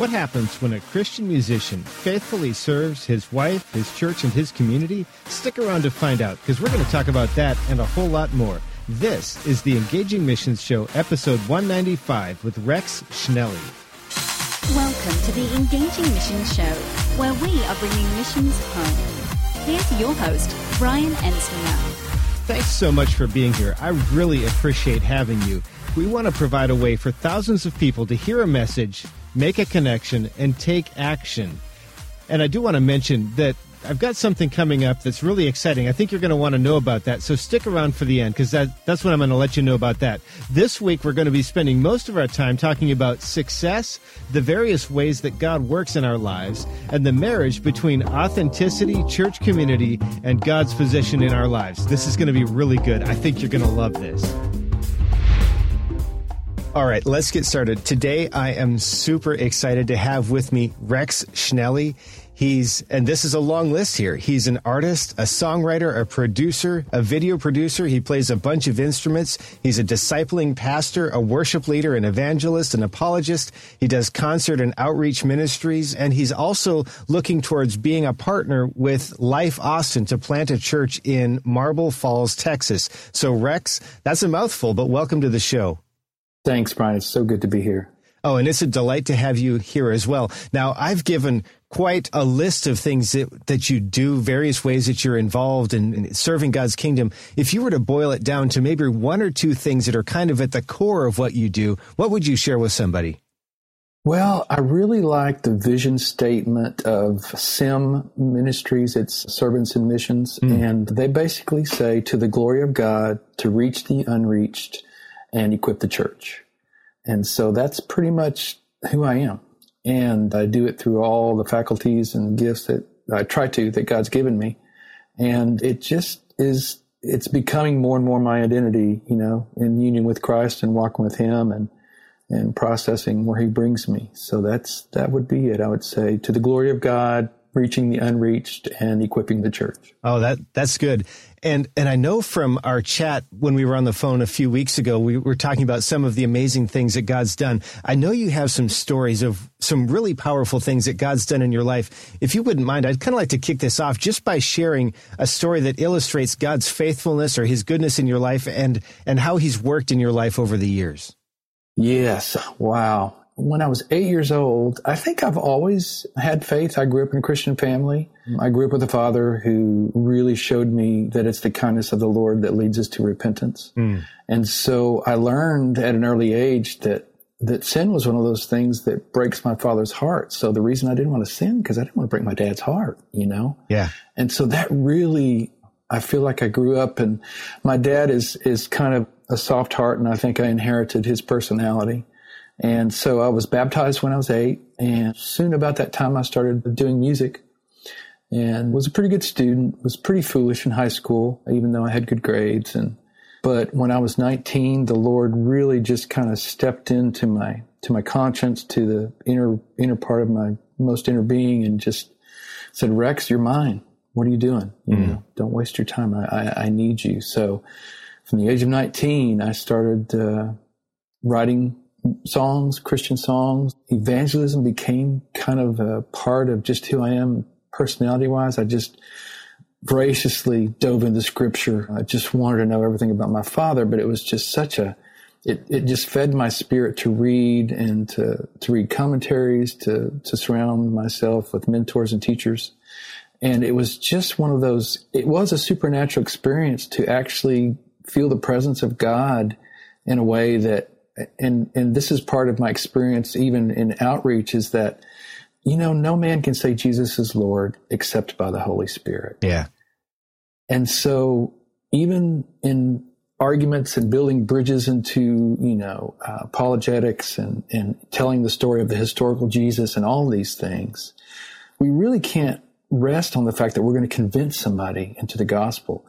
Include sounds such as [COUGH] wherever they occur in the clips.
What happens when a Christian musician faithfully serves his wife, his church, and his community? Stick around to find out because we're going to talk about that and a whole lot more. This is the Engaging Missions Show, episode 195 with Rex Schnelle. Welcome to the Engaging Missions Show, where we are bringing missions home. Here's your host, Brian Ensminger. Thanks so much for being here. I really appreciate having you. We want to provide a way for thousands of people to hear a message make a connection, and take action. And I do want to mention that I've got something coming up that's really exciting. I think you're going to want to know about that. So stick around for the end because that, that's what I'm going to let you know about that. This week, we're going to be spending most of our time talking about success, the various ways that God works in our lives, and the marriage between authenticity, church community, and God's position in our lives. This is going to be really good. I think you're going to love this. All right, let's get started. Today, I am super excited to have with me Rex Schnelle. He's, and this is a long list here. He's an artist, a songwriter, a producer, a video producer. He plays a bunch of instruments. He's a discipling pastor, a worship leader, an evangelist, an apologist. He does concert and outreach ministries. And he's also looking towards being a partner with Life Austin to plant a church in Marble Falls, Texas. So, Rex, that's a mouthful, but welcome to the show. Thanks, Brian. It's so good to be here. Oh, and it's a delight to have you here as well. Now, I've given quite a list of things that, that you do, various ways that you're involved in, in, serving God's kingdom. If you were to boil it down to maybe one or two things that are kind of at the core of what you do, what would you share with somebody? Well, I really like the vision statement of SIM Ministries. It's Servants and Missions. Mm. And they basically say, to the glory of God, to reach the unreached, and equip the church. And so that's pretty much who I am. And I do it through all the faculties and gifts that I try to, that God's given me. And it just is, it's becoming more and more my identity, you know, in union with Christ and walking with Him and, and processing where He brings me. So that's, that would be it. I would say to the glory of God, reaching the unreached and equipping the church. Oh, that that's good. And and I know from our chat when we were on the phone a few weeks ago, we were talking about some of the amazing things that God's done. I know you have some stories of some really powerful things that God's done in your life. If you wouldn't mind, I'd kind of like to kick this off just by sharing a story that illustrates God's faithfulness or his goodness in your life and and how he's worked in your life over the years. Yes. Wow when I was eight years old, I think I've always had faith. I grew up in a Christian family. I grew up with a father who really showed me that it's the kindness of the Lord that leads us to repentance. Mm. And so I learned at an early age that that sin was one of those things that breaks my father's heart. So the reason I didn't want to sin because I didn't want to break my dad's heart, you know? Yeah. And so that really I feel like I grew up and my dad is is kind of a soft heart and I think I inherited his personality. And so I was baptized when I was eight. And soon about that time, I started doing music and was a pretty good student, was pretty foolish in high school, even though I had good grades. And, but when I was 19, the Lord really just kind of stepped into my, to my conscience, to the inner, inner part of my most inner being and just said, Rex, you're mine. What are you doing? You mm. know, don't waste your time. I, I, I, need you. So from the age of 19, I started, uh, writing songs, Christian songs. Evangelism became kind of a part of just who I am personality wise. I just voraciously dove into scripture. I just wanted to know everything about my father, but it was just such a, it, it just fed my spirit to read and to, to read commentaries, to, to surround myself with mentors and teachers. And it was just one of those, it was a supernatural experience to actually feel the presence of God in a way that, and, and this is part of my experience even in outreach is that, you know, no man can say Jesus is Lord except by the Holy Spirit. Yeah. And so even in arguments and building bridges into, you know, uh, apologetics and, and telling the story of the historical Jesus and all these things, we really can't rest on the fact that we're going to convince somebody into the gospel.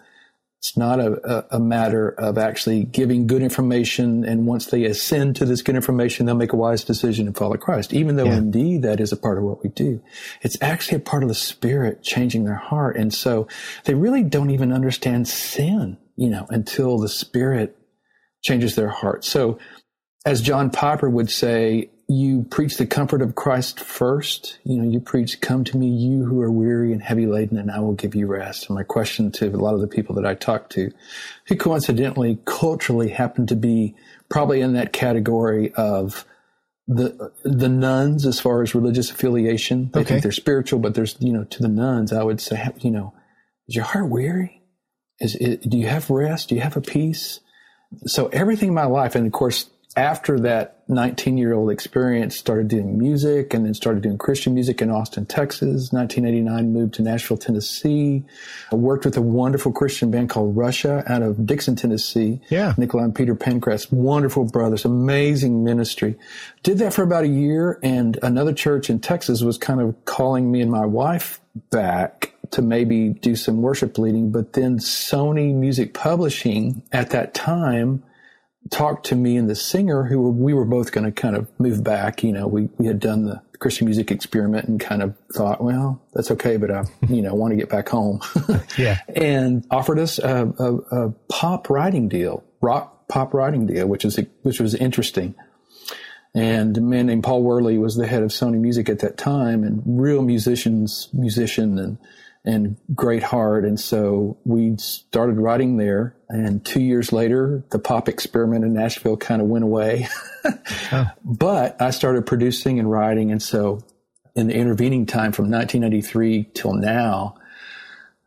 It's not a, a, matter of actually giving good information, and once they ascend to this good information, they'll make a wise decision and follow Christ. Even though yeah. indeed that is a part of what we do, it's actually a part of the Spirit changing their heart, and so they really don't even understand sin, you know, until the Spirit changes their heart. So, as John Piper would say, you preach the comfort of Christ first. You know, you preach, come to me, you who are weary and heavy laden, and I will give you rest. And my question to a lot of the people that I talk to, who coincidentally, culturally happen to be probably in that category of the, the nones as far as religious affiliation. They okay. think they're spiritual, but there's, you know, to the nones, I would say, you know, is your heart weary? Is it, do you have rest? Do you have a peace? So everything in my life, and of course, after that 19 year old experience, started doing music and then started doing Christian music in Austin, Texas. 1989, moved to Nashville, Tennessee. I worked with a wonderful Christian band called Russia out of Dickson, Tennessee. Yeah. Nikolai and Peter Pencrest, wonderful brothers, amazing ministry. Did that for about a year and another church in Texas was kind of calling me and my wife back to maybe do some worship leading, but then Sony Music Publishing at that time talked to me and the singer who were, we were both going to kind of move back. You know, we, we had done the Christian music experiment and kind of thought, well, that's okay, but I, you know, want to get back home. [LAUGHS] yeah. And offered us a, a, a, pop writing deal, rock pop writing deal, which is, which was interesting. And a man named Paul Worley was the head of Sony Music at that time and real musicians, musician and, and great heart. And so we started writing there. And two years later, the pop experiment in Nashville kind of went away. [LAUGHS] oh. But I started producing and writing. And so in the intervening time from 1993 till now,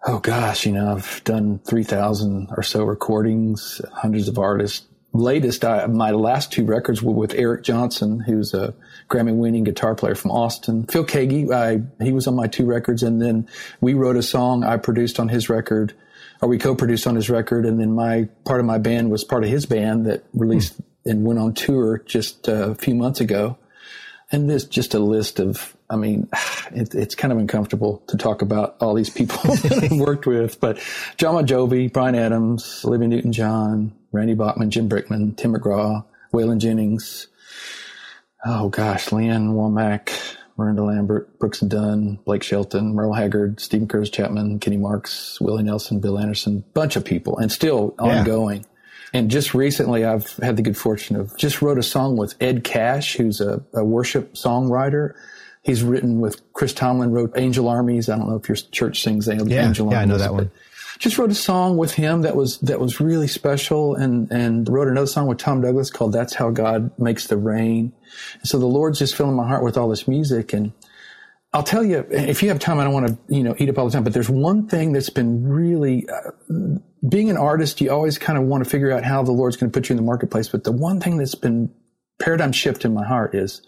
oh gosh, you know, I've done 3,000 or so recordings, hundreds of artists, latest, I, my last two records were with Eric Johnson, who's a Grammy winning guitar player from Austin. Phil Keaggy, I, he was on my two records. And then we wrote a song I produced on his record, or we co-produced on his record. And then my part of my band was part of his band that released hmm. and went on tour just a few months ago. And this just a list of, I mean, [SIGHS] it, it's kind of uncomfortable to talk about all these people [LAUGHS] that I've worked with, but John Jovi, Bryan Adams, Olivia Newton-John, Randy Bachman, Jim Brickman, Tim McGraw, Waylon Jennings. Oh gosh, Lee-Ann Womack, Miranda Lambert, Brooks Dunn, Blake Shelton, Merle Haggard, Steven Curtis Chapman, Kenny Marks, Willie Nelson, Bill Anderson, bunch of people, and still yeah. ongoing. And just recently, I've had the good fortune of just wrote a song with Ed Cash, who's a, a worship songwriter. He's written with Chris Tomlin, wrote Angel Armies. I don't know if your church sings Angel yeah, Armies. Yeah, I know that one just wrote a song with him that was that was really special and and wrote another song with Tom Douglas called That's How God Makes the Rain. And so the Lord's just filling my heart with all this music and I'll tell you if you have time I don't want to you know eat up all the time but there's one thing that's been really uh, being an artist you always kind of want to figure out how the Lord's going to put you in the marketplace but the one thing that's been paradigm shift in my heart is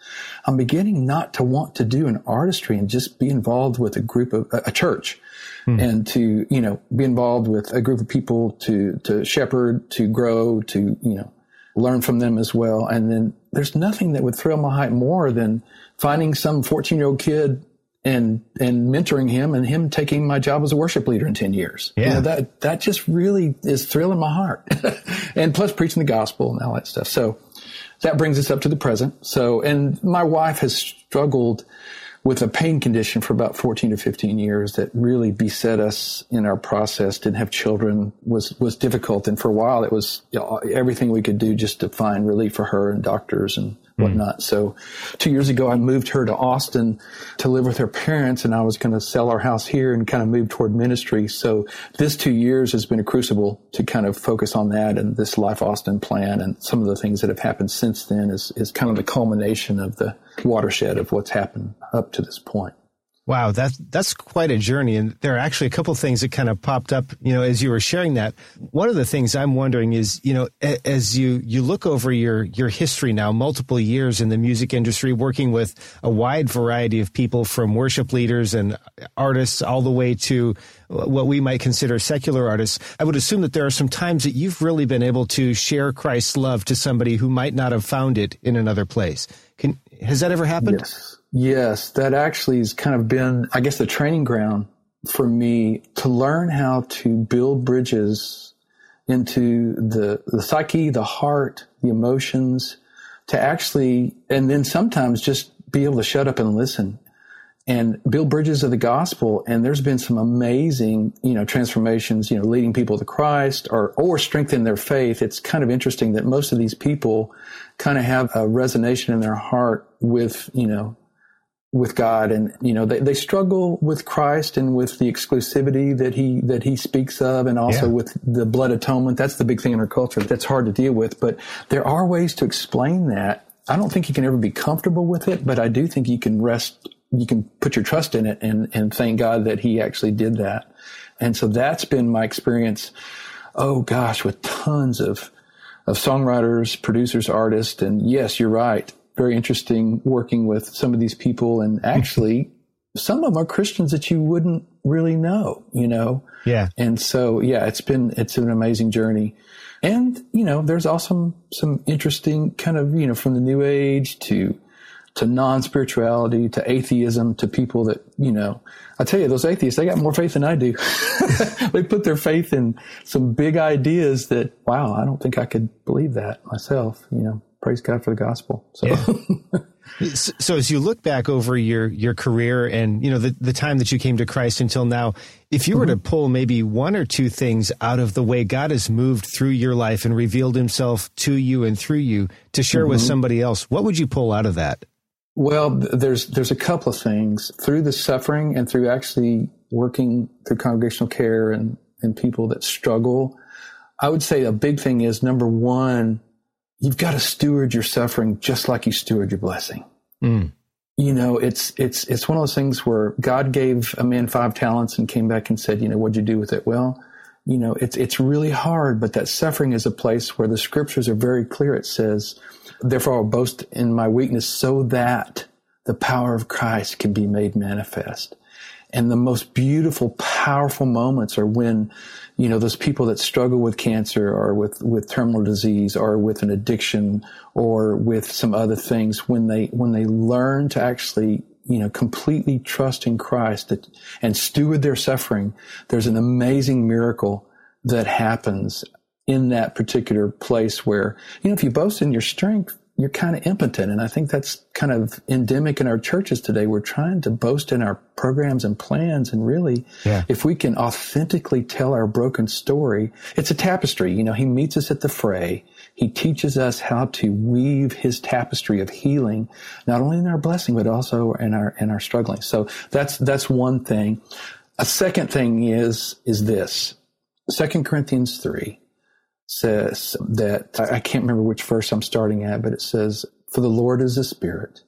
I'm beginning not to want to do an artistry and just be involved with a group of a, church mm. and to, you know, be involved with a group of people to, to shepherd, to grow, to, you know, learn from them as well. And then there's nothing that would thrill my heart more than finding some 14 year old kid and, and mentoring him and him taking my job as a worship leader in 10 years. Yeah. You know, that, that just really is thrilling my heart. [LAUGHS] and plus preaching the gospel and all that stuff. So that brings us up to the present. So, and my wife has struggled with a pain condition for about 14 to 15 years that really beset us in our process. Didn't have children was, was difficult. And for a while it was you know, everything we could do just to find relief for her and doctors and. Whatnot. Mm. So two years ago, I moved her to Austin to live with her parents and I was going to sell our house here and kind of move toward ministry. So this two years has been a crucible to kind of focus on that and this Life Austin plan and some of the things that have happened since then is, is kind of the culmination of the watershed of what's happened up to this point. Wow, that's that's quite a journey, and there are actually a couple of things that kind of popped up, you know, as you were sharing that. One of the things I'm wondering is, you know, as you you look over your your history now, multiple years in the music industry, working with a wide variety of people, from worship leaders and artists all the way to what we might consider secular artists. I would assume that there are some times that you've really been able to share Christ's love to somebody who might not have found it in another place. Can has that ever happened? Yes. Yes, that actually has kind of been, I guess, the training ground for me to learn how to build bridges into the, the psyche, the heart, the emotions, to actually, and then sometimes just be able to shut up and listen and build bridges of the gospel. And there's been some amazing, you know, transformations, you know, leading people to Christ or, or strengthen their faith. It's kind of interesting that most of these people kind of have a resonation in their heart with, you know, with God. And you know they, they struggle with Christ and with the exclusivity that he that he speaks of and also yeah. with the blood atonement. That's the big thing in our culture that's hard to deal with. But there are ways to explain that. I don't think you can ever be comfortable with it but I do think you can rest you can put your trust in it and and thank God that he actually did that. And so that's been my experience oh gosh with tons of of songwriters producers artists. And yes you're right very interesting working with some of these people and actually some of them are Christians that you wouldn't really know, you know? Yeah. And so, yeah, it's been, it's an amazing journey. And, you know, there's also some interesting kind of, you know, from the new age to, to non-spirituality, to atheism, to people that, you know, I tell you, those atheists, they got more faith than I do. [LAUGHS] they put their faith in some big ideas that, wow, I don't think I could believe that myself, you know praise God for the gospel. So. Yeah. [LAUGHS] so as you look back over your your career and you know the the time that you came to Christ until now, if you were to pull maybe one or two things out of the way God has moved through your life and revealed Himself to you and through you to share mm-hmm. with somebody else, what would you pull out of that? Well, there's there's a couple of things through the suffering and through actually working through congregational care and and people that struggle. I would say a big thing is number one you've got to steward your suffering just like you steward your blessing. Mm. You know, it's it's it's one of those things where God gave a man five talents and came back and said, you know, what'd you do with it? Well, you know, it's it's really hard, but that suffering is a place where the scriptures are very clear. It says, "Therefore, I'll boast in my weakness, so that the power of Christ can be made manifest." And the most beautiful, powerful moments are when you know, those people that struggle with cancer or with, with terminal disease or with an addiction or with some other things, when they, when they learn to actually, you know, completely trust in Christ that, and steward their suffering, there's an amazing miracle that happens in that particular place where, you know, if you boast in your strength, you're kind of impotent. And I think that's kind of endemic in our churches today. We're trying to boast in our programs and plans. And really, yeah. if we can authentically tell our broken story, it's a tapestry. You know, he meets us at the fray. He teaches us how to weave his tapestry of healing, not only in our blessing, but also in our, in our struggling. So that's, that's one thing. A second thing is, is this. Second Corinthians 3 says that I can't remember which verse I'm starting at, but it says, For the Lord is a Spirit,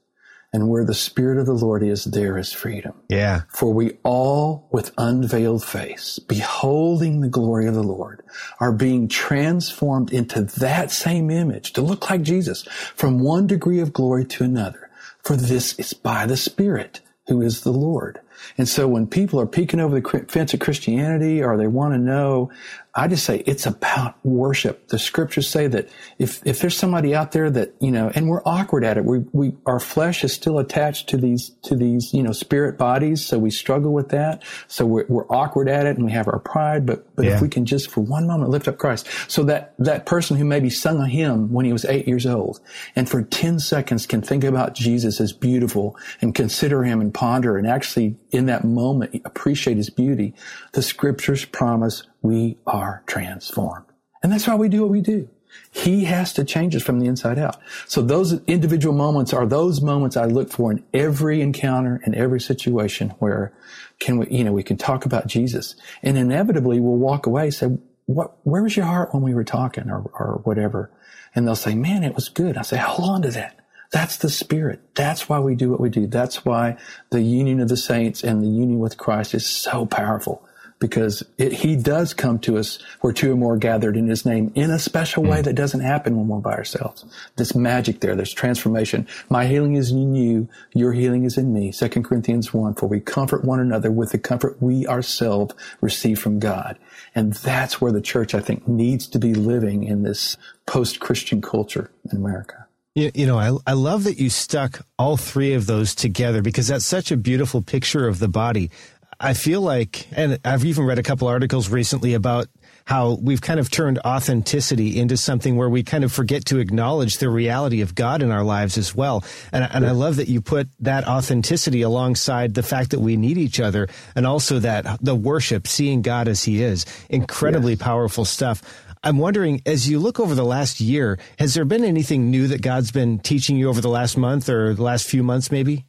and where the Spirit of the Lord is, there is freedom. Yeah. For we all, with unveiled face, beholding the glory of the Lord, are being transformed into that same image to look like Jesus from one degree of glory to another. For this is by the Spirit who is the Lord. And so when people are peeking over the fence of Christianity or they want to know I just say it's about worship. The scriptures say that if, if there's somebody out there that, you know, and we're awkward at it, we, we, our flesh is still attached to these, to these, you know, spirit bodies. So we struggle with that. So we're, we're awkward at it and we have our pride. But, but yeah. if we can just for one moment lift up Christ. So that, that person who maybe sung a hymn when he was eight years old and for 10 seconds can think about Jesus as beautiful and consider him and ponder and actually in that moment appreciate his beauty. The scriptures promise we are transformed. And that's why we do what we do. He has to change us from the inside out. So those individual moments are those moments I look for in every encounter and every situation where can we, you know, we can talk about Jesus and inevitably we'll walk away and say, what, where was your heart when we were talking or, or whatever? And they'll say, man, it was good. I say, hold on to that. That's the spirit. That's why we do what we do. That's why the union of the saints and the union with Christ is so powerful because it, he does come to us where two or more gathered in his name in a special way mm. that doesn't happen when we're by ourselves. This magic there, there's transformation. My healing is in you. Your healing is in me. Second Corinthians 1, for we comfort one another with the comfort we ourselves receive from God. And that's where the church, I think, needs to be living in this post-Christian culture in America. You, you know, I, I love that you stuck all three of those together because that's such a beautiful picture of the body. I feel like, and I've even read a couple articles recently about how we've kind of turned authenticity into something where we kind of forget to acknowledge the reality of God in our lives as well. And, and I love that you put that authenticity alongside the fact that we need each other and also that the worship, seeing God as he is, incredibly yes. powerful stuff. I'm wondering, as you look over the last year, has there been anything new that God's been teaching you over the last month or the last few months, maybe?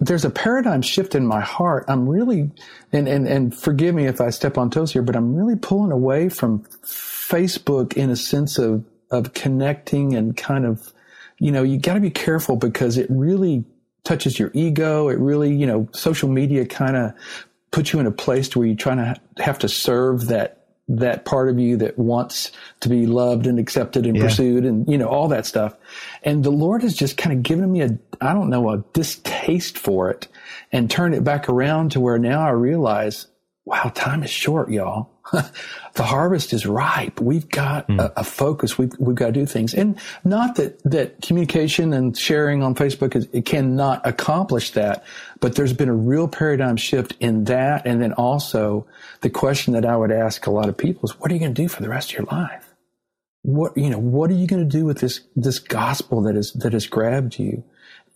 There's a paradigm shift in my heart. I'm really, and, and, and forgive me if I step on toes here, but I'm really pulling away from Facebook in a sense of, of connecting and kind of, you know, you got to be careful because it really touches your ego. It really, you know, social media kind of puts you in a place where you're trying to have to serve that that part of you that wants to be loved and accepted and yeah. pursued and, you know, all that stuff. And the Lord has just kind of given me a, I don't know, a distaste for it and turned it back around to where now I realize, wow, time is short, y'all. [LAUGHS] the harvest is ripe. We've got mm. a, a, focus. We've, we've got to do things. And not that, that communication and sharing on Facebook is, it cannot accomplish that, but there's been a real paradigm shift in that. And then also the question that I would ask a lot of people is, what are you going to do for the rest of your life? What, you know, what are you going to do with this, this gospel that is, that has grabbed you?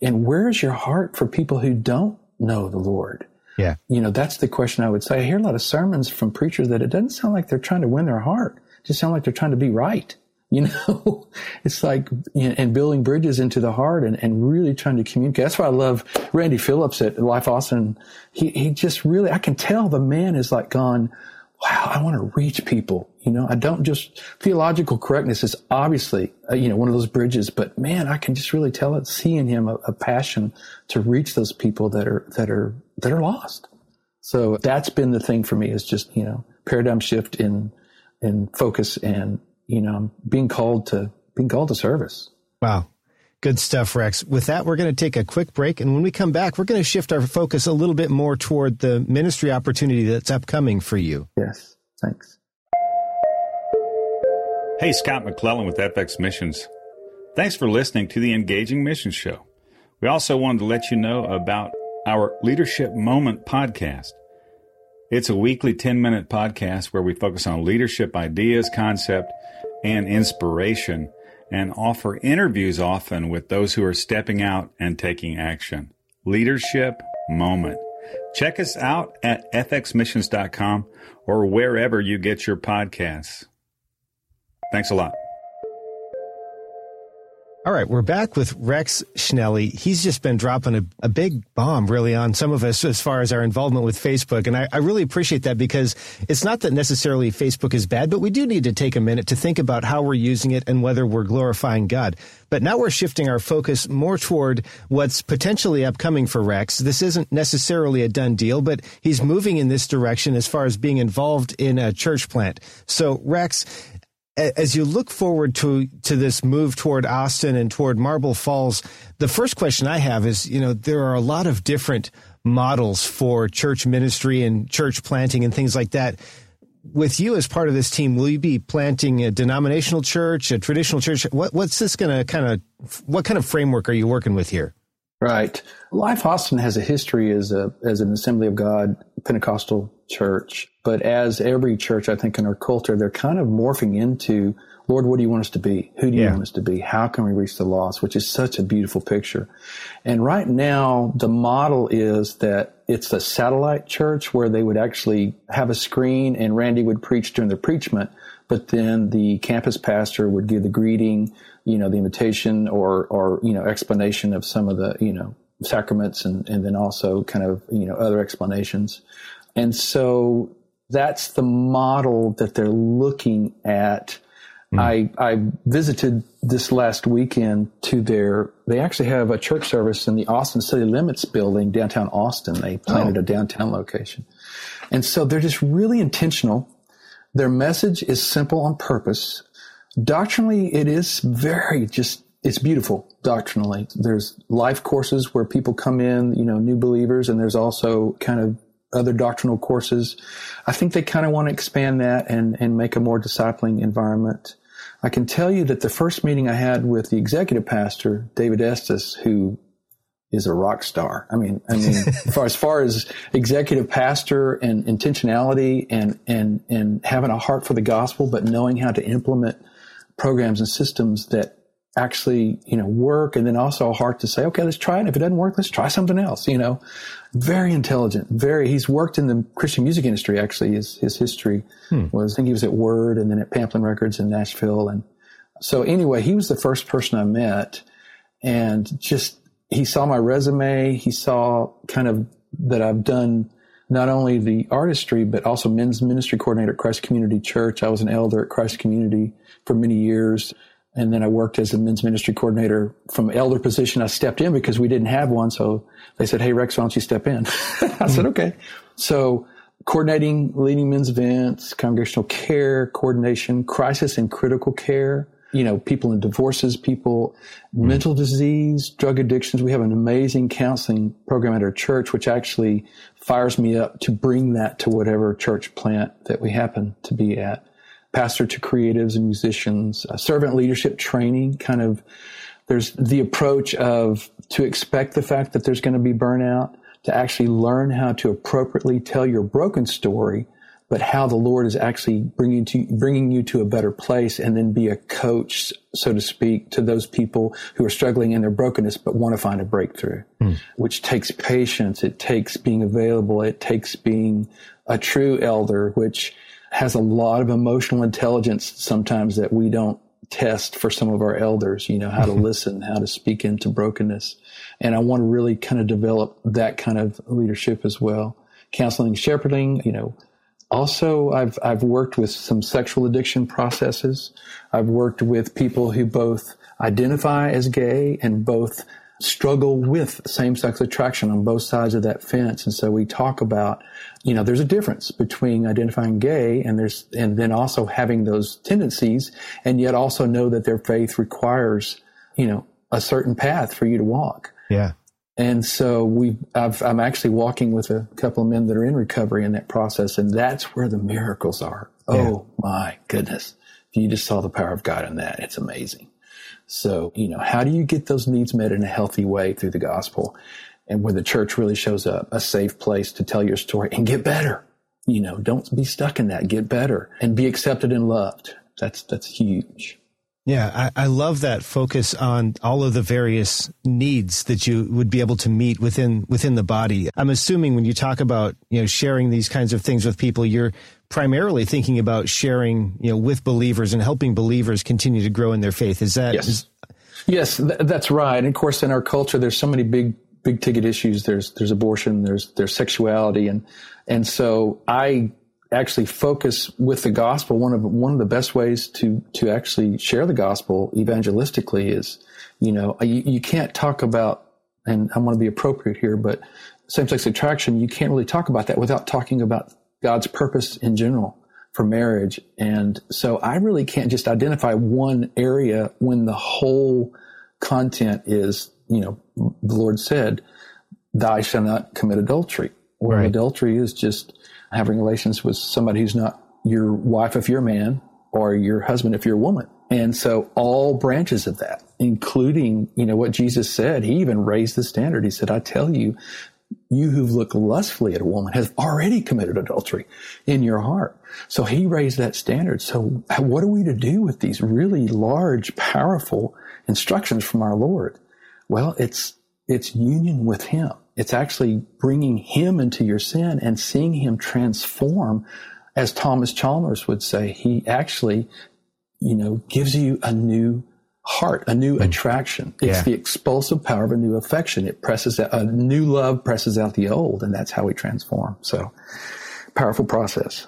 And where's your heart for people who don't know the Lord? Yeah. You know, that's the question I would say. I hear a lot of sermons from preachers that it doesn't sound like they're trying to win their heart. It just sound like they're trying to be right. [LAUGHS] You know, it's like, and building bridges into the heart and, and really trying to communicate. That's why I love Randy Phillips at Life Austin. He, he just really, I can tell the man is like gone, wow, I want to reach people. You know, I don't just theological correctness is obviously, uh, you know, one of those bridges, but man, I can just really tell it, see in him a, a passion to reach those people that are, that are, that are lost. So that's been the thing for me is just, you know, paradigm shift in, in focus and, you know, being called to, being called to service. Wow. Good stuff, Rex. With that, we're going to take a quick break. And when we come back, we're going to shift our focus a little bit more toward the ministry opportunity that's upcoming for you. Yes. Thanks. Hey, Scott McClellan with FX Missions. Thanks for listening to the Engaging Missions Show. We also wanted to let you know about our Leadership Moment podcast. It's a weekly 10 minute podcast where we focus on leadership ideas, concept, and inspiration and offer interviews often with those who are stepping out and taking action. Leadership Moment. Check us out at fxmissions.com or wherever you get your podcasts. Thanks a lot. All right, we're back with Rex Schnelle. He's just been dropping a, a, big bomb, really, on some of us as far as our involvement with Facebook. And I, I, really appreciate that because it's not that necessarily Facebook is bad, but we do need to take a minute to think about how we're using it and whether we're glorifying God. But now we're shifting our focus more toward what's potentially upcoming for Rex. This isn't necessarily a done deal, but he's moving in this direction as far as being involved in a church plant. So, Rex, as you look forward to to this move toward Austin and toward Marble Falls, the first question I have is, you know, there are a lot of different models for church ministry and church planting and things like that. With you as part of this team, will you be planting a denominational church, a traditional church? What, what's this going to kind of, what kind of framework are you working with here? Right. Life Austin has a history as a as an Assembly of God Pentecostal church, but as every church, I think in our culture, they're kind of morphing into, Lord, what do you want us to be? Who do you yeah. want us to be? How can we reach the lost? Which is such a beautiful picture. And right now, the model is that it's a satellite church where they would actually have a screen and Randy would preach during the preachment, but then the campus pastor would give the greeting you know, the invitation or, or, you know, explanation of some of the, you know, sacraments and, and then also kind of, you know, other explanations. And so that's the model that they're looking at Mm. I, I visited this last weekend to their, they actually have a church service in the Austin City Limits building, downtown Austin. They planted oh. a downtown location. And so they're just really intentional. Their message is simple on purpose. Doctrinally, it is very just, it's beautiful doctrinally. There's life courses where people come in, you know, new believers, and there's also kind of other doctrinal courses. I think they kind of want to expand that and, and make a more discipling environment. I can tell you that the first meeting I had with the executive pastor, David Estes, who is a rock star. I mean, I mean, [LAUGHS] for, as far as executive pastor and intentionality and, and, and having a heart for the gospel, but knowing how to implement programs and systems that actually, you know, work and then also a heart to say, okay, let's try it. If it doesn't work, let's try something else, you know, very intelligent, very, he's worked in the Christian music industry. Actually, his, his history hmm. was, I think he was at Word and then at Pamplin Records in Nashville. And so anyway, he was the first person I met and just, he saw my resume. He saw kind of that I've done not only the artistry, but also men's ministry coordinator at Christ Community Church. I was an elder at Christ Community for many years. And then I worked as a men's ministry coordinator from elder position. I stepped in because we didn't have one. So they said, Hey, Rex, why don't you step in? [LAUGHS] I mm-hmm. said, okay. So coordinating, leading men's events, congregational care, coordination, crisis and critical care, you know, people in divorces, people, mm-hmm. mental disease, drug addictions. We have an amazing counseling program at our church, which actually fires me up to bring that to whatever church plant that we happen to be at pastor to creatives and musicians, uh, servant leadership training, kind of, there's the approach of to expect the fact that there's going to be burnout, to actually learn how to appropriately tell your broken story, but how the Lord is actually bringing to bringing you to a better place, and then be a coach, so to speak, to those people who are struggling in their brokenness but want to find a breakthrough, mm. which takes patience. It takes being available. It takes being a true elder, which has a lot of emotional intelligence sometimes that we don't test for some of our elders, you know, how to [LAUGHS] listen, how to speak into brokenness. And I want to really kind of develop that kind of leadership as well. Counseling, shepherding, you know, also I've, I've worked with some sexual addiction processes. I've worked with people who both identify as gay and both struggle with same sex attraction on both sides of that fence. And so we talk about, you know, there's a difference between identifying gay and there's, and then also having those tendencies and yet also know that their faith requires, you know, a certain path for you to walk. Yeah. And so we, I've, I'm actually walking with a couple of men that are in recovery in that process. And that's where the miracles are. Oh my goodness. If you just saw the power of God in that, it's amazing. So, you know, how do you get those needs met in a healthy way through the gospel? And where the church really shows up, a safe place to tell your story and get better. You know, don't be stuck in that. Get better and be accepted and loved. That's, that's huge. Yeah, I, I, love that focus on all of the various needs that you would be able to meet within within the body. I'm assuming when you talk about you know sharing these kinds of things with people, you're primarily thinking about sharing you know with believers and helping believers continue to grow in their faith. Is that yes? Is, yes, th- that's right. And of course, in our culture, there's so many big big ticket issues. There's there's abortion. There's there's sexuality, and and so I actually focus with the gospel, one of one of the best ways to to actually share the gospel evangelistically is, you know, you, you can't talk about, and I want to be appropriate here, but same sex attraction, you can't really talk about that without talking about God's purpose in general for marriage. And so I really can't just identify one area when the whole content is, you know, the Lord said, "Thou shalt not commit adultery." Where right. adultery is just having relations with somebody who's not your wife if you're a man or your husband if you're a woman. And so all branches of that, including, you know, what Jesus said, he even raised the standard. He said, I tell you, you who've looked lustfully at a woman have already committed adultery in your heart. So he raised that standard. So what are we to do with these really large, powerful instructions from our Lord? Well, it's, it's union with him. It's actually bringing him into your sin and seeing him transform. As Thomas Chalmers would say, he actually, you know, gives you a new heart, a new mm. attraction. It's yeah. the expulsive power of a new affection. It presses out, a new love presses out the old, and that's how we transform. So, powerful process.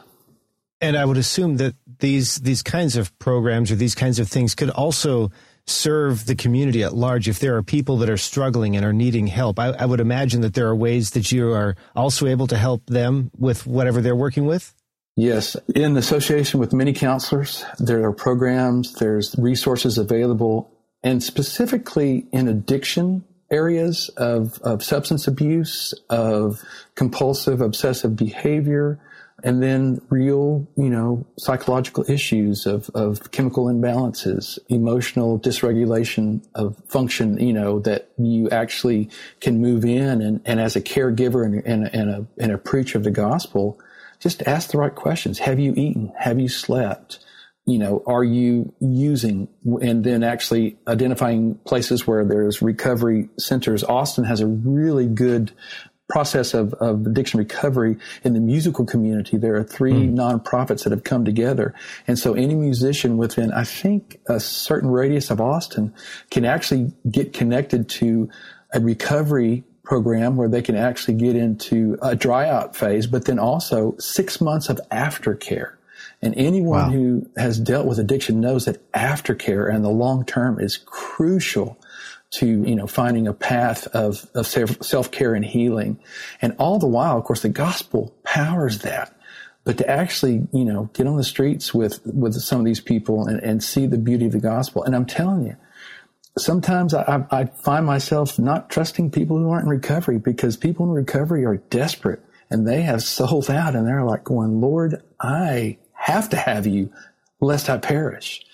And I would assume that these these kinds of programs or these kinds of things could also serve the community at large if there are people that are struggling and are needing help. I, I would imagine that there are ways that you are also able to help them with whatever they're working with. Yes, in association with many counselors, there are programs, there's resources available, and specifically in addiction areas of, of substance abuse, of compulsive obsessive behavior, and then real, you know, psychological issues of, of chemical imbalances, emotional dysregulation of function, you know, that you actually can move in and, and as a caregiver and, and, and, a, and a preacher of the gospel, just ask the right questions. Have you eaten? Have you slept? You know, are you using and then actually identifying places where there's recovery centers? Austin has a really good process of, of addiction recovery in the musical community. There are three mm. nonprofits that have come together. And so any musician within, I think, a certain radius of Austin can actually get connected to a recovery program where they can actually get into a dry out phase, but then also six months of aftercare. And anyone wow. who has dealt with addiction knows that aftercare and the long term is crucial to, you know, finding a path of, of self care and healing. And all the while, of course, the gospel powers that. But to actually, you know, get on the streets with, with some of these people and, and see the beauty of the gospel. And I'm telling you, sometimes I, I, find myself not trusting people who aren't in recovery because people in recovery are desperate and they have sold out and they're like going, Lord, I have to have you lest I perish.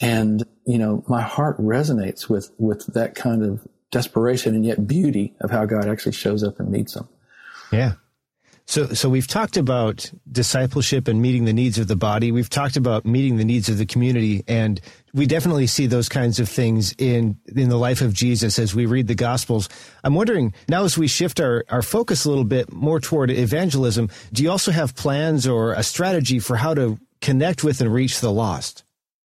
And, you know, my heart resonates with, with that kind of desperation and yet beauty of how God actually shows up and meets them. Yeah. So, so we've talked about discipleship and meeting the needs of the body. We've talked about meeting the needs of the community, and we definitely see those kinds of things in in the life of Jesus as we read the Gospels. I'm wondering now, as we shift our our focus a little bit more toward evangelism, do you also have plans or a strategy for how to connect with and reach the lost?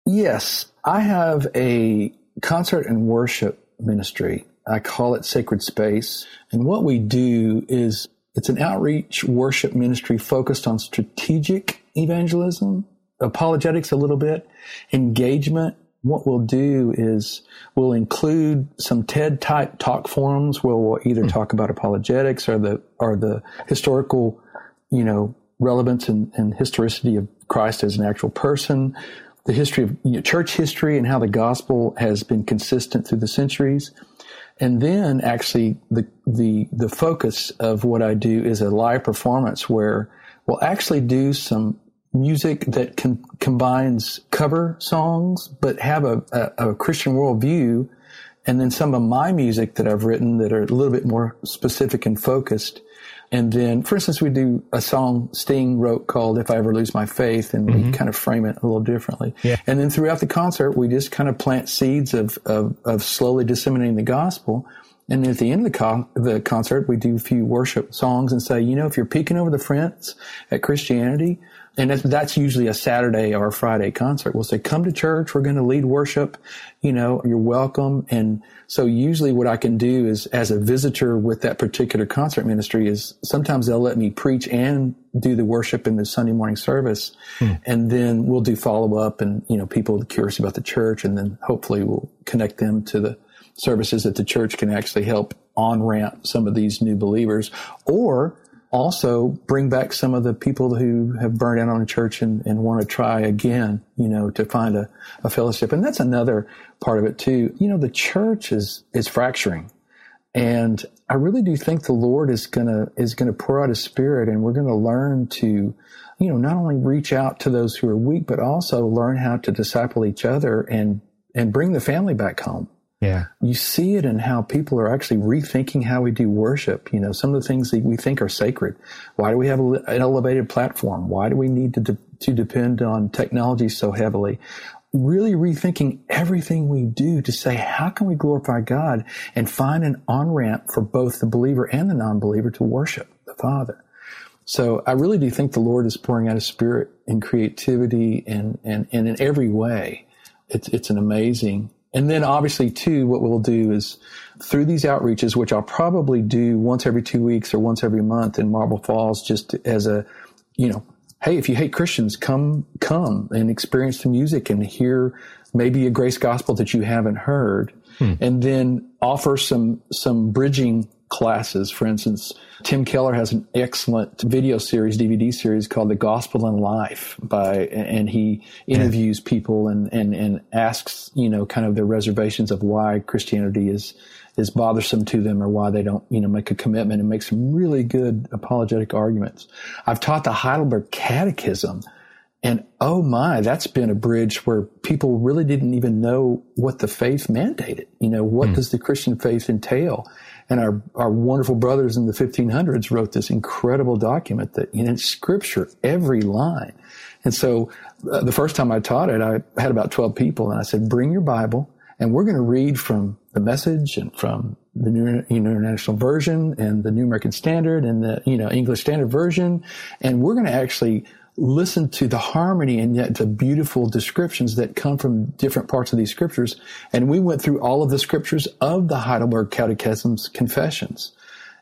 Yes, I have a concert and worship ministry. I call it Sacred Space, and what we do is it's an outreach worship ministry focused on strategic evangelism, apologetics a little bit, engagement. What we'll do is we'll include some TED type talk forums where we'll either hmm. talk about apologetics or the or the historical, you know, relevance and, and historicity of Christ as an actual person, the history of you know, church history and how the gospel has been consistent through the centuries and then actually the, the, the focus of what I do is a live performance where we'll actually do some music that can, combines cover songs, but have a, a, a Christian worldview. And then some of my music that I've written that are a little bit more specific and focused. And then, for instance, we do a song Sting wrote called If I Ever Lose My Faith, and mm-hmm. we kind of frame it a little differently. Yeah. And then throughout the concert, we just kind of plant seeds of, of, of slowly disseminating the gospel. And at the end of the, co- the concert, we do a few worship songs and say, you know, if you're peeking over the fence at Christianity, and that's, usually a Saturday or a Friday concert. We'll say, come to church. We're going to lead worship. You know, you're welcome. And so usually what I can do is as a visitor with that particular concert ministry is sometimes they'll let me preach and do the worship in the Sunday morning service. Hmm. And then we'll do follow up and, you know, people curious about the church. And then hopefully we'll connect them to the services that the church can actually help on ramp some of these new believers or also bring back some of the people who have burned out on a church and, and want to try again, you know, to find a, a fellowship. And that's another part of it too. You know, the church is, is fracturing. And I really do think the Lord is gonna, is gonna pour out his spirit and we're gonna learn to, you know, not only reach out to those who are weak, but also learn how to disciple each other and, and bring the family back home. Yeah. You see it in how people are actually rethinking how we do worship. You know, some of the things that we think are sacred. Why do we have an elevated platform? Why do we need to, de- to depend on technology so heavily? Really rethinking everything we do to say, how can we glorify God and find an on ramp for both the believer and the non believer to worship the Father? So I really do think the Lord is pouring out a spirit in creativity and, and, and in every way. It's, it's an amazing and then obviously too, what we'll do is through these outreaches, which I'll probably do once every two weeks or once every month in Marble Falls, just as a, you know, hey, if you hate Christians, come, come and experience the music and hear maybe a grace gospel that you haven't heard. Hmm. And then offer some, some bridging classes. For instance, Tim Keller has an excellent video series, DVD series called The Gospel in Life by, and he interviews people and, and, and asks, you know, kind of their reservations of why Christianity is, is bothersome to them or why they don't, you know, make a commitment and make some really good apologetic arguments. I've taught the Heidelberg Catechism and oh my, that's been a bridge where people really didn't even know what the faith mandated. You know, what mm. does the Christian faith entail? And our, our wonderful brothers in the 1500s wrote this incredible document that, you know, scripture, every line. And so uh, the first time I taught it, I had about 12 people and I said, bring your Bible and we're going to read from the message and from the New International Version and the New American Standard and the, you know, English Standard Version. And we're going to actually listen to the harmony and yet the beautiful descriptions that come from different parts of these scriptures. And we went through all of the scriptures of the Heidelberg Catechism's confessions.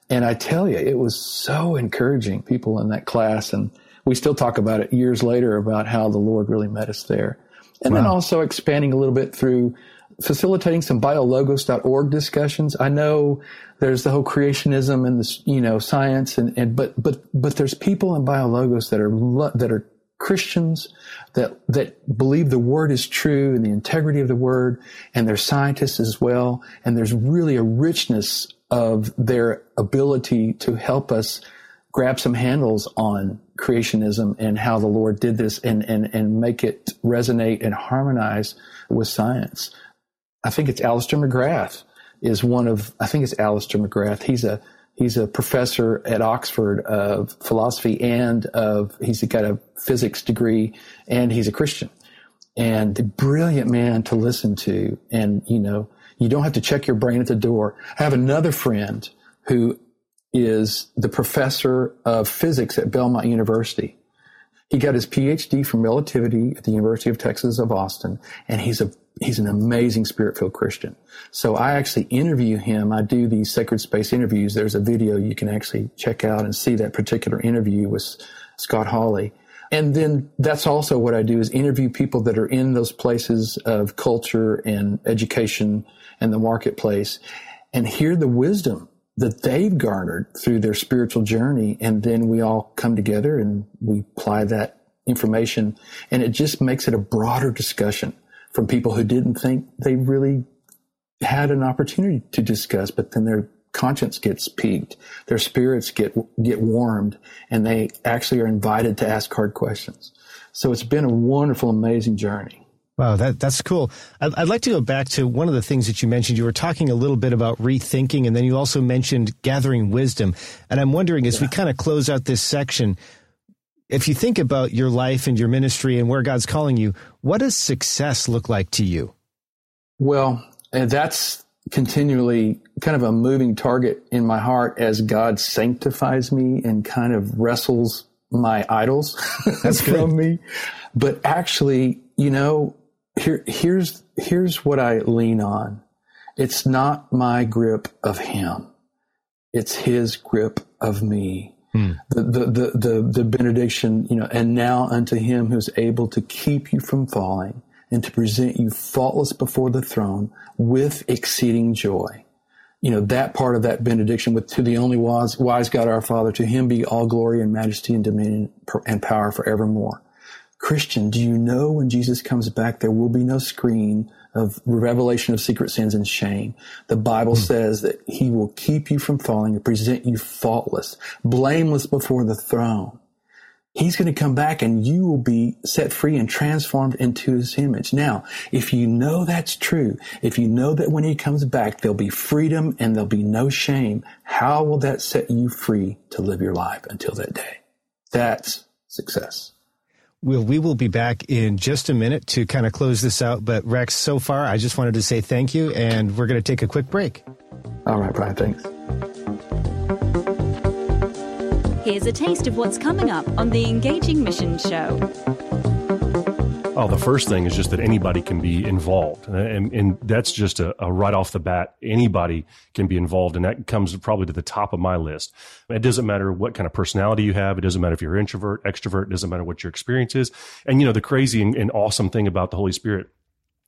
And I tell you, it was so encouraging people in that class. And we still talk about it years later about how the Lord really met us there. And wow. then also expanding a little bit through facilitating some biologos.org discussions. I know there's the whole creationism and this, you know, science and, and, but, but, but there's people in biologos that are, that are Christians that, that believe the word is true and the integrity of the word and they're scientists as well. And there's really a richness of their ability to help us grab some handles on creationism and how the Lord did this and, and, and make it resonate and harmonize with science. I think it's Alister McGrath is one of, I think it's Alister McGrath. He's a, he's a professor at Oxford of philosophy and of, he's got a physics degree and he's a Christian and a brilliant man to listen to. And, you know, you don't have to check your brain at the door. I have another friend who is the professor of physics at Belmont University. He got his PhD from relativity at the University of Texas of Austin, and he's a he's an amazing spirit filled Christian. So I actually interview him. I do these sacred space interviews. There's a video you can actually check out and see that particular interview with Scott Hawley. And then that's also what I do is interview people that are in those places of culture and education and the marketplace and hear the wisdom that they've garnered through their spiritual journey. And then we all come together and we apply that information and it just makes it a broader discussion from people who didn't think they really had an opportunity to discuss, but then their conscience gets piqued, their spirits get get warmed, and they actually are invited to ask hard questions. So it's been a wonderful, amazing journey. Wow, that, that's cool. I'd, I'd, like to go back to one of the things that you mentioned. You were talking a little bit about rethinking, and then you also mentioned gathering wisdom. And I'm wondering, as yeah. we kind of close out this section, if you think about your life and your ministry and where God's calling you, what does success look like to you? Well, that's continually kind of a moving target in my heart as God sanctifies me and kind of wrestles my idols [LAUGHS] from me. But actually, you know, here, here's, here's what I lean on. It's not my grip of him. It's his grip of me. Hmm. The, the, the, the, the benediction, you know, and now unto him who's able to keep you from falling and to present you faultless before the throne with exceeding joy. You know, that part of that benediction with to the only wise, wise God our Father, to him be all glory and majesty and dominion and power forevermore. Christian, do you know when Jesus comes back, there will be no screen of revelation of secret sins and shame. The Bible mm. says that he will keep you from falling and present you faultless, blameless before the throne. He's going to come back and you will be set free and transformed into his image. Now, if you know that's true, if you know that when he comes back, there'll be freedom and there'll be no shame, how will that set you free to live your life until that day? That's success. We'll, we will be back in just a minute to kind of close this out. But Rex, so far, I just wanted to say thank you, and we're going to take a quick break. All right, Brian, thanks. Here's a taste of what's coming up on the Engaging Mission Show. Oh, the first thing is just that anybody can be involved. And, and that's just a, a, right off the bat. Anybody can be involved. And that comes probably to the top of my list. It doesn't matter what kind of personality you have. It doesn't matter if you're introvert, extrovert. It doesn't matter what your experience is. And, you know, the crazy and, and awesome thing about the Holy Spirit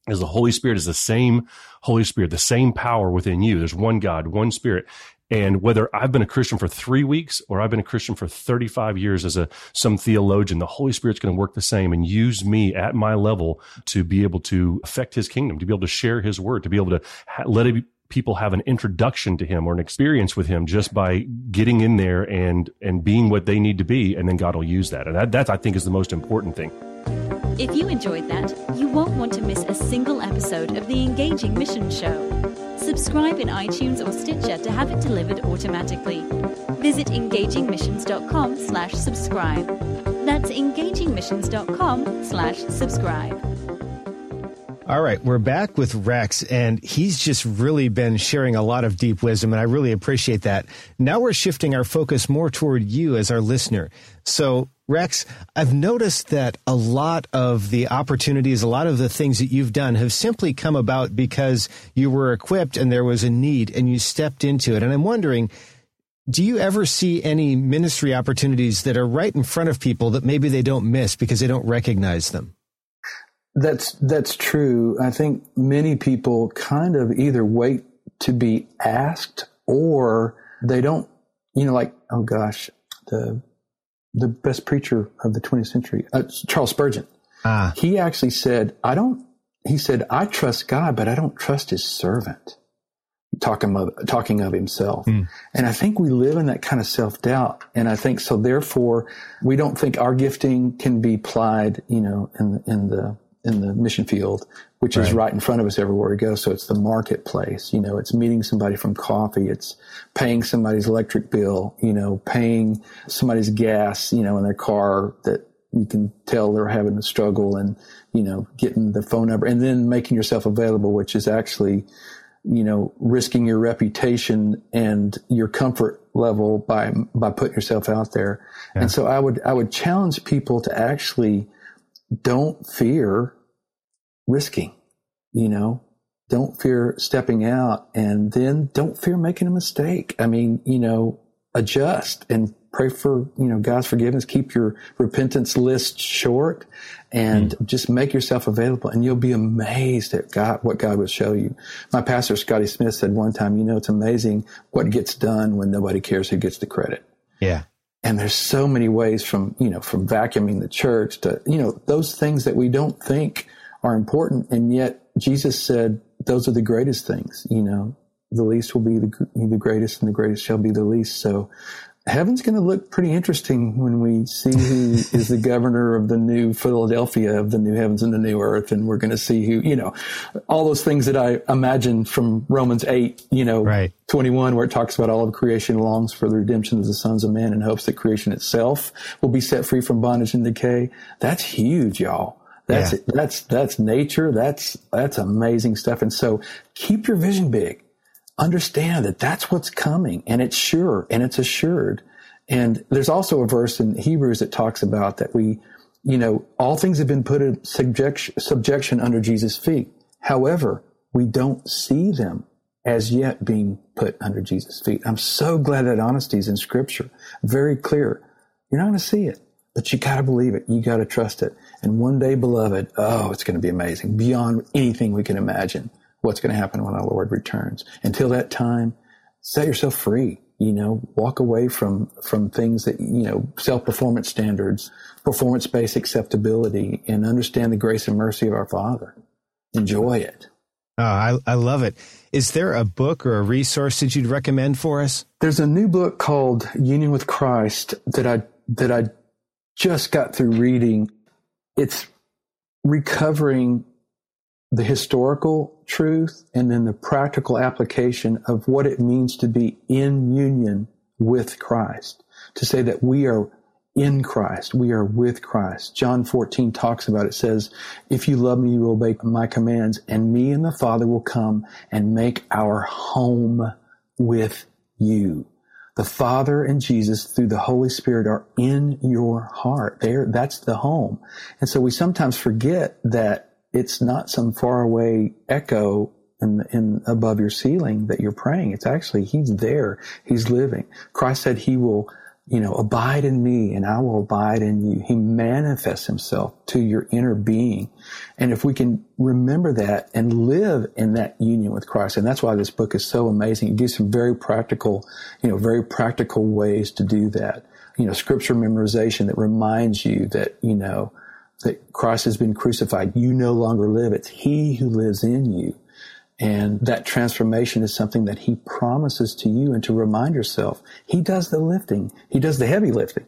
is the Holy Spirit is the same Holy Spirit, the same power within you. There's one God, one Spirit. And whether I've been a Christian for three weeks or I've been a Christian for 35 years as a some theologian, the Holy Spirit's going to work the same and use me at my level to be able to affect His kingdom, to be able to share His word, to be able to ha- let it, people have an introduction to Him or an experience with Him just by getting in there and and being what they need to be, and then God will use that. And that, that I think is the most important thing. If you enjoyed that, you won't want to miss a single episode of the Engaging Mission Show. Subscribe in iTunes or Stitcher to have it delivered automatically. Visit engagingmissions.com slash subscribe. That's engagingmissions.com slash subscribe. All right, we're back with Rex, and he's just really been sharing a lot of deep wisdom, and I really appreciate that. Now we're shifting our focus more toward you as our listener. So, Rex, I've noticed that a lot of the opportunities, a lot of the things that you've done have simply come about because you were equipped and there was a need and you stepped into it. And I'm wondering, do you ever see any ministry opportunities that are right in front of people that maybe they don't miss because they don't recognize them? That's that's true. I think many people kind of either wait to be asked or they don't, you know, like, oh gosh, the the best preacher of the 20th century, uh, Charles Spurgeon. Ah. He actually said, I don't, he said, I trust God, but I don't trust his servant. Talking of, talking of himself. Mm. And I think we live in that kind of self doubt. And I think so therefore we don't think our gifting can be applied, you know, in the, in the, in the mission field, which right. is right in front of us everywhere we go. So it's the marketplace, you know, it's meeting somebody from coffee. It's paying somebody's electric bill, you know, paying somebody's gas, you know, in their car that you can tell they're having a struggle and, you know, getting the phone number and then making yourself available, which is actually, you know, risking your reputation and your comfort level by, by putting yourself out there. Yeah. And so I would, I would challenge people to actually, don't fear risking, you know, don't fear stepping out and then don't fear making a mistake. I mean, you know, adjust and pray for, you know, God's forgiveness. Keep your repentance list short and mm. just make yourself available and you'll be amazed at God, what God will show you. My pastor, Scotty Smith said one time, you know, it's amazing what gets done when nobody cares who gets the credit. Yeah. And there's so many ways from, you know, from vacuuming the church to, you know, those things that we don't think are important. And yet Jesus said, those are the greatest things, you know, the least will be the, the greatest and the greatest shall be the least. So heaven's going to look pretty interesting when we see who [LAUGHS] is the governor of the new Philadelphia of the new heavens and the new earth. And we're going to see who, you know, all those things that I imagine from Romans 8, you know, right. 21, where it talks about all of creation longs for the redemption of the sons of men and hopes that creation itself will be set free from bondage and decay. That's huge, y'all. That's, yeah. that's, that's nature. That's, that's amazing stuff. And so keep your vision big understand that that's what's coming and it's sure and it's assured. And there's also a verse in Hebrews that talks about that we, you know, all things have been put in subjection, subjection under Jesus' feet. However, we don't see them as yet being put under Jesus' feet. I'm so glad that honesty is in scripture. Very clear. You're not going to see it, but you got to believe it. You got to trust it. And one day, beloved, oh, it's going to be amazing beyond anything we can imagine what's going to happen when our Lord returns. Until that time, set yourself free. You know, walk away from from things that you know self performance standards, performance based acceptability, and understand the grace and mercy of our Father. Enjoy it. Oh, I, I love it. Is there a book or a resource that you'd recommend for us? There's a new book called Union with Christ that I that I just got through reading. It's recovering the historical truth and then the practical application of what it means to be in union with Christ. To say that we are in Christ, we are with Christ. John 14 talks about it says, if you love me, you will obey my commands and me and the Father will come and make our home with you. The Father and Jesus through the Holy Spirit are in your heart. There, that's the home. And so we sometimes forget that it's not some faraway echo in, in above your ceiling that you're praying. It's actually He's there. He's living. Christ said He will you know, abide in me and I will abide in you. He manifests himself to your inner being. And if we can remember that and live in that union with Christ, and that's why this book is so amazing. It gives some very practical, you know, very practical ways to do that. You know, scripture memorization that reminds you that, you know, that Christ has been crucified. You no longer live. It's He who lives in you. And that transformation is something that he promises to you and to remind yourself. He does the lifting. He does the heavy lifting.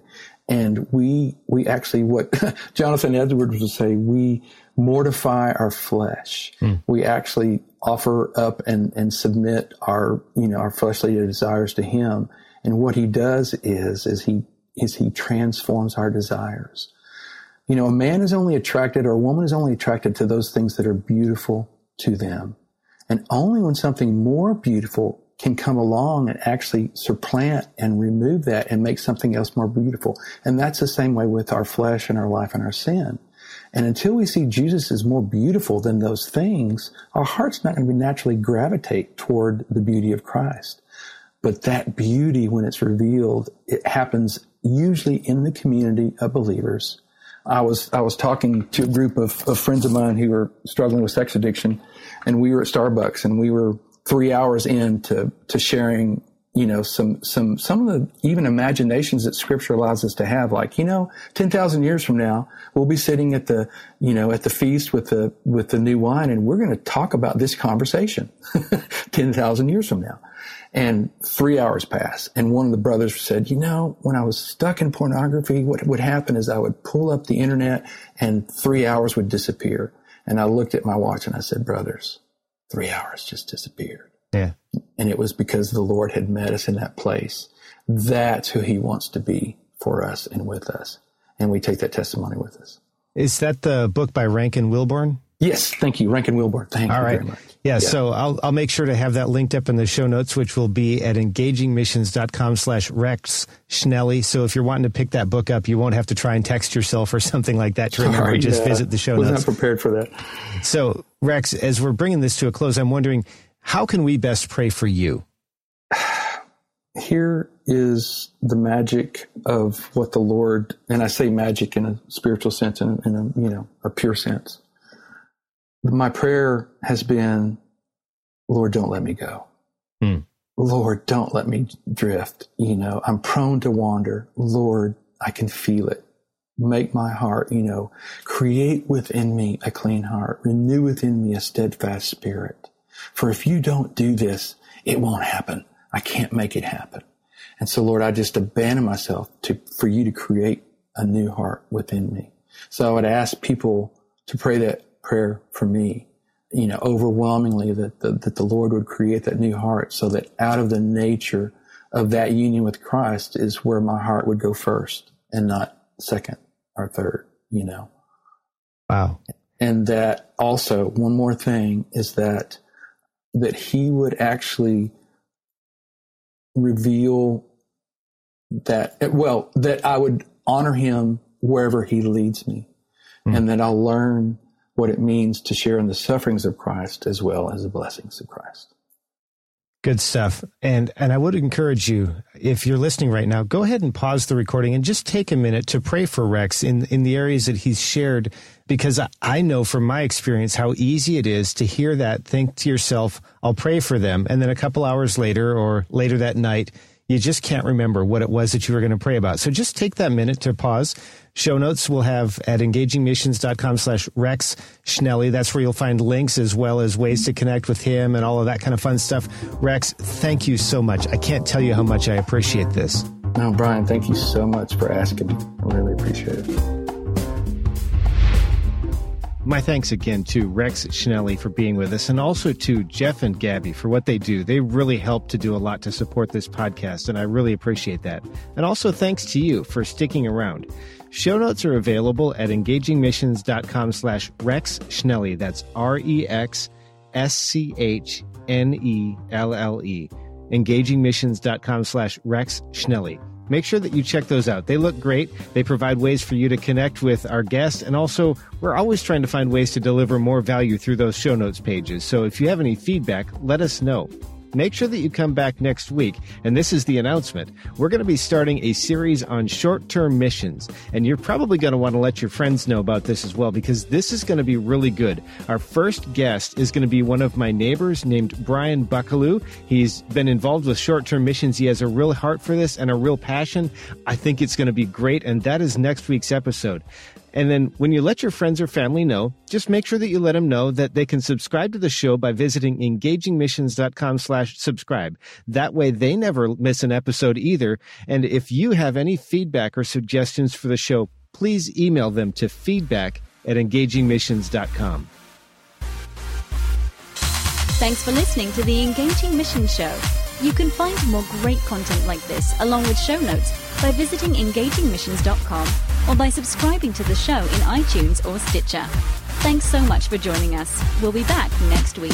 And we, we actually, what [LAUGHS] Jonathan Edwards would say, we mortify our flesh. Mm. We actually offer up and, and submit our, you know, our fleshly desires to him. And what he does is, is he, is he transforms our desires. You know, a man is only attracted or a woman is only attracted to those things that are beautiful to them. And only when something more beautiful can come along and actually supplant and remove that and make something else more beautiful. And that's the same way with our flesh and our life and our sin. And until we see Jesus is more beautiful than those things, our heart's not going to naturally gravitate toward the beauty of Christ. But that beauty, when it's revealed, it happens usually in the community of believers. I was, I was talking to a group of, of friends of mine who were struggling with sex addiction and we were at Starbucks and we were three hours into to sharing you know some some some of the even imaginations that scripture allows us to have. Like you know 10,000 years from now we'll be sitting at the you know at the feast with the with the new wine and we're going to talk about this conversation [LAUGHS] 10,000 years from now and 3 hours pass and one of the brothers said you know when i was stuck in pornography what would happen is i would pull up the internet and 3 hours would disappear and I looked at my watch and I said, brothers, three hours just disappeared. Yeah. And it was because the Lord had met us in that place. That's who he wants to be for us and with us. And we take that testimony with us. Is that the book by Rankin Wilbourne? Yes, thank you, Rankin Wilbourne. Thank All you right. very much. Yeah, yeah, so I'll I'll make sure to have that linked up in the show notes, which will be at engagingmissions.com slash Rex Schnelle. So if you're wanting to pick that book up, you won't have to try and text yourself or [LAUGHS] something like that to remember. Sorry, Just yeah. visit the show Wasn't notes. Not prepared for that. So Rex, as we're bringing this to a close, I'm wondering how can we best pray for you? Here is the magic of what the Lord, and I say magic in a spiritual sense and in a you know a pure sense my prayer has been, Lord, don't let me go. Hmm. Lord, don't let me drift. You know, I'm prone to wander. Lord, I can feel it. Make my heart, you know, create within me a clean heart, renew within me a steadfast spirit. For if you don't do this, it won't happen. I can't make it happen. And so, Lord, I just abandon myself to, for you to create a new heart within me. So I would ask people to pray that prayer for me, you know, overwhelmingly that the, that the Lord would create that new heart so that out of the nature of that union with Christ is where my heart would go first and not second or third, you know. Wow. And that also one more thing is that that he would actually reveal that well that I would honor him wherever he leads me mm. and that I'll learn what it means to share in the sufferings of Christ as well as the blessings of Christ. Good stuff. And and I would encourage you, if you're listening right now, go ahead and pause the recording and just take a minute to pray for Rex in, in the areas that he's shared, because I I know from my experience how easy it is to hear that, think to yourself, I'll pray for them. And then a couple hours later or later that night, you just can't remember what it was that you were going to pray about. So just take that minute to pause, Show notes we'll have at engagingmissions.com slash Rex Schnelle. That's where you'll find links as well as ways to connect with him and all of that kind of fun stuff. Rex, thank you so much. I can't tell you how much I appreciate this. No, Brian, thank you so much for asking me. I really appreciate it. My thanks again to Rex Schnelle for being with us and also to Jeff and Gabby for what they do. They really help to do a lot to support this podcast, and I really appreciate that. And also thanks to you for sticking around. Show notes are available at engagingmissions.com slash Rex Schnelle. That's R E X S C H N E L L E. engagingmissions.com slash Rex Schnelle. Make sure that you check those out. They look great. They provide ways for you to connect with our guests. And also, we're always trying to find ways to deliver more value through those show notes pages. So if you have any feedback, let us know make sure that you come back next week. And this is the announcement. We're going to be starting a series on short term missions. And you're probably going to want to let your friends know about this as well because this is going to be really good. Our first guest is going to be one of my neighbors named Brian Buckaloo. He's been involved with short term missions. He has a real heart for this and a real passion. I think it's going to be great. And that is next week's episode. And then when you let your friends or family know, just make sure that you let them know that they can subscribe to the show by visiting engagingmissions.com slash subscribe. That way they never miss an episode either. And if you have any feedback or suggestions for the show, please email them to feedback at engagingmissions.com. Thanks for listening to the Engaging Mission Show. You can find more great content like this, along with show notes, by visiting engagingmissions.com or by subscribing to the show in iTunes or Stitcher. Thanks so much for joining us. We'll be back next week.